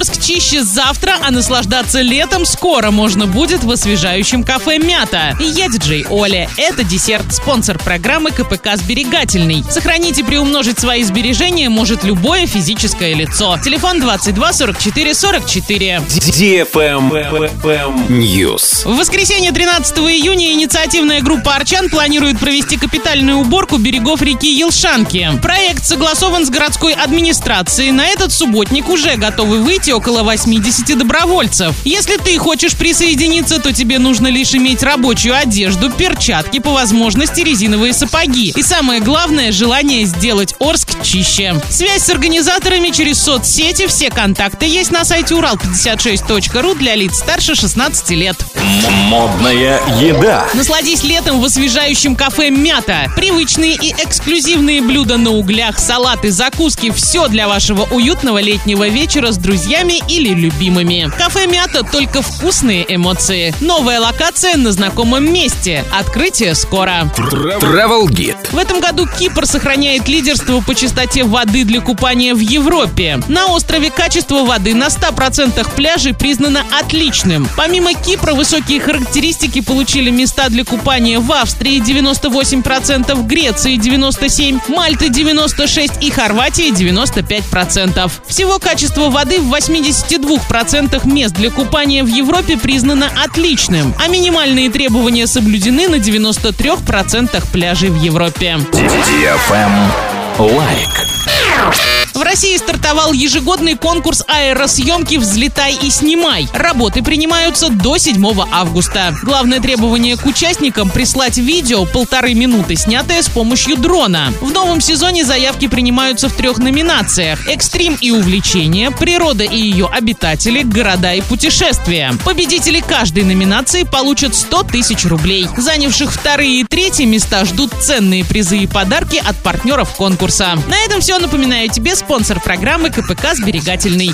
Орск чище завтра, а наслаждаться летом скоро можно будет в освежающем кафе «Мята». И я диджей Оля. Это десерт, спонсор программы КПК «Сберегательный». Сохранить и приумножить свои сбережения может любое физическое лицо. Телефон 22 44 44. News. В воскресенье 13 июня инициативная группа «Арчан» планирует провести капитальную уборку берегов реки Елшанки. Проект согласован с городской администрацией. На этот субботник уже готовы выйти около 80 добровольцев. Если ты хочешь присоединиться, то тебе нужно лишь иметь рабочую одежду, перчатки, по возможности резиновые сапоги. И самое главное – желание сделать Орск чище. Связь с организаторами через соцсети, все контакты есть на сайте урал56.ру для лиц старше 16 лет. Модная еда. Насладись летом в освежающем кафе «Мята». Привычные и эксклюзивные блюда на углях, салаты, закуски – все для вашего уютного летнего вечера с друзьями или любимыми. Кафе «Мята» – только вкусные эмоции. Новая локация на знакомом месте. Открытие скоро. Travel Guide. В этом году Кипр сохраняет лидерство по частоте воды для купания в Европе. На острове качество воды на 100% пляжей признано отличным. Помимо Кипра, высокие характеристики получили места для купания в Австрии 98%, Греции 97%, Мальты 96% и Хорватии 95%. Всего качество воды в 82% мест для купания в Европе признано отличным, а минимальные требования соблюдены на 93% пляжей в Европе. Лайк. В России стартовал ежегодный конкурс аэросъемки «Взлетай и снимай». Работы принимаются до 7 августа. Главное требование к участникам – прислать видео полторы минуты, снятое с помощью дрона. В новом сезоне заявки принимаются в трех номинациях – экстрим и увлечение, природа и ее обитатели, города и путешествия. Победители каждой номинации получат 100 тысяч рублей. Занявших вторые и третьи места ждут ценные призы и подарки от партнеров конкурса. На этом все. Напоминаю тебе спонсор программы КПК «Сберегательный».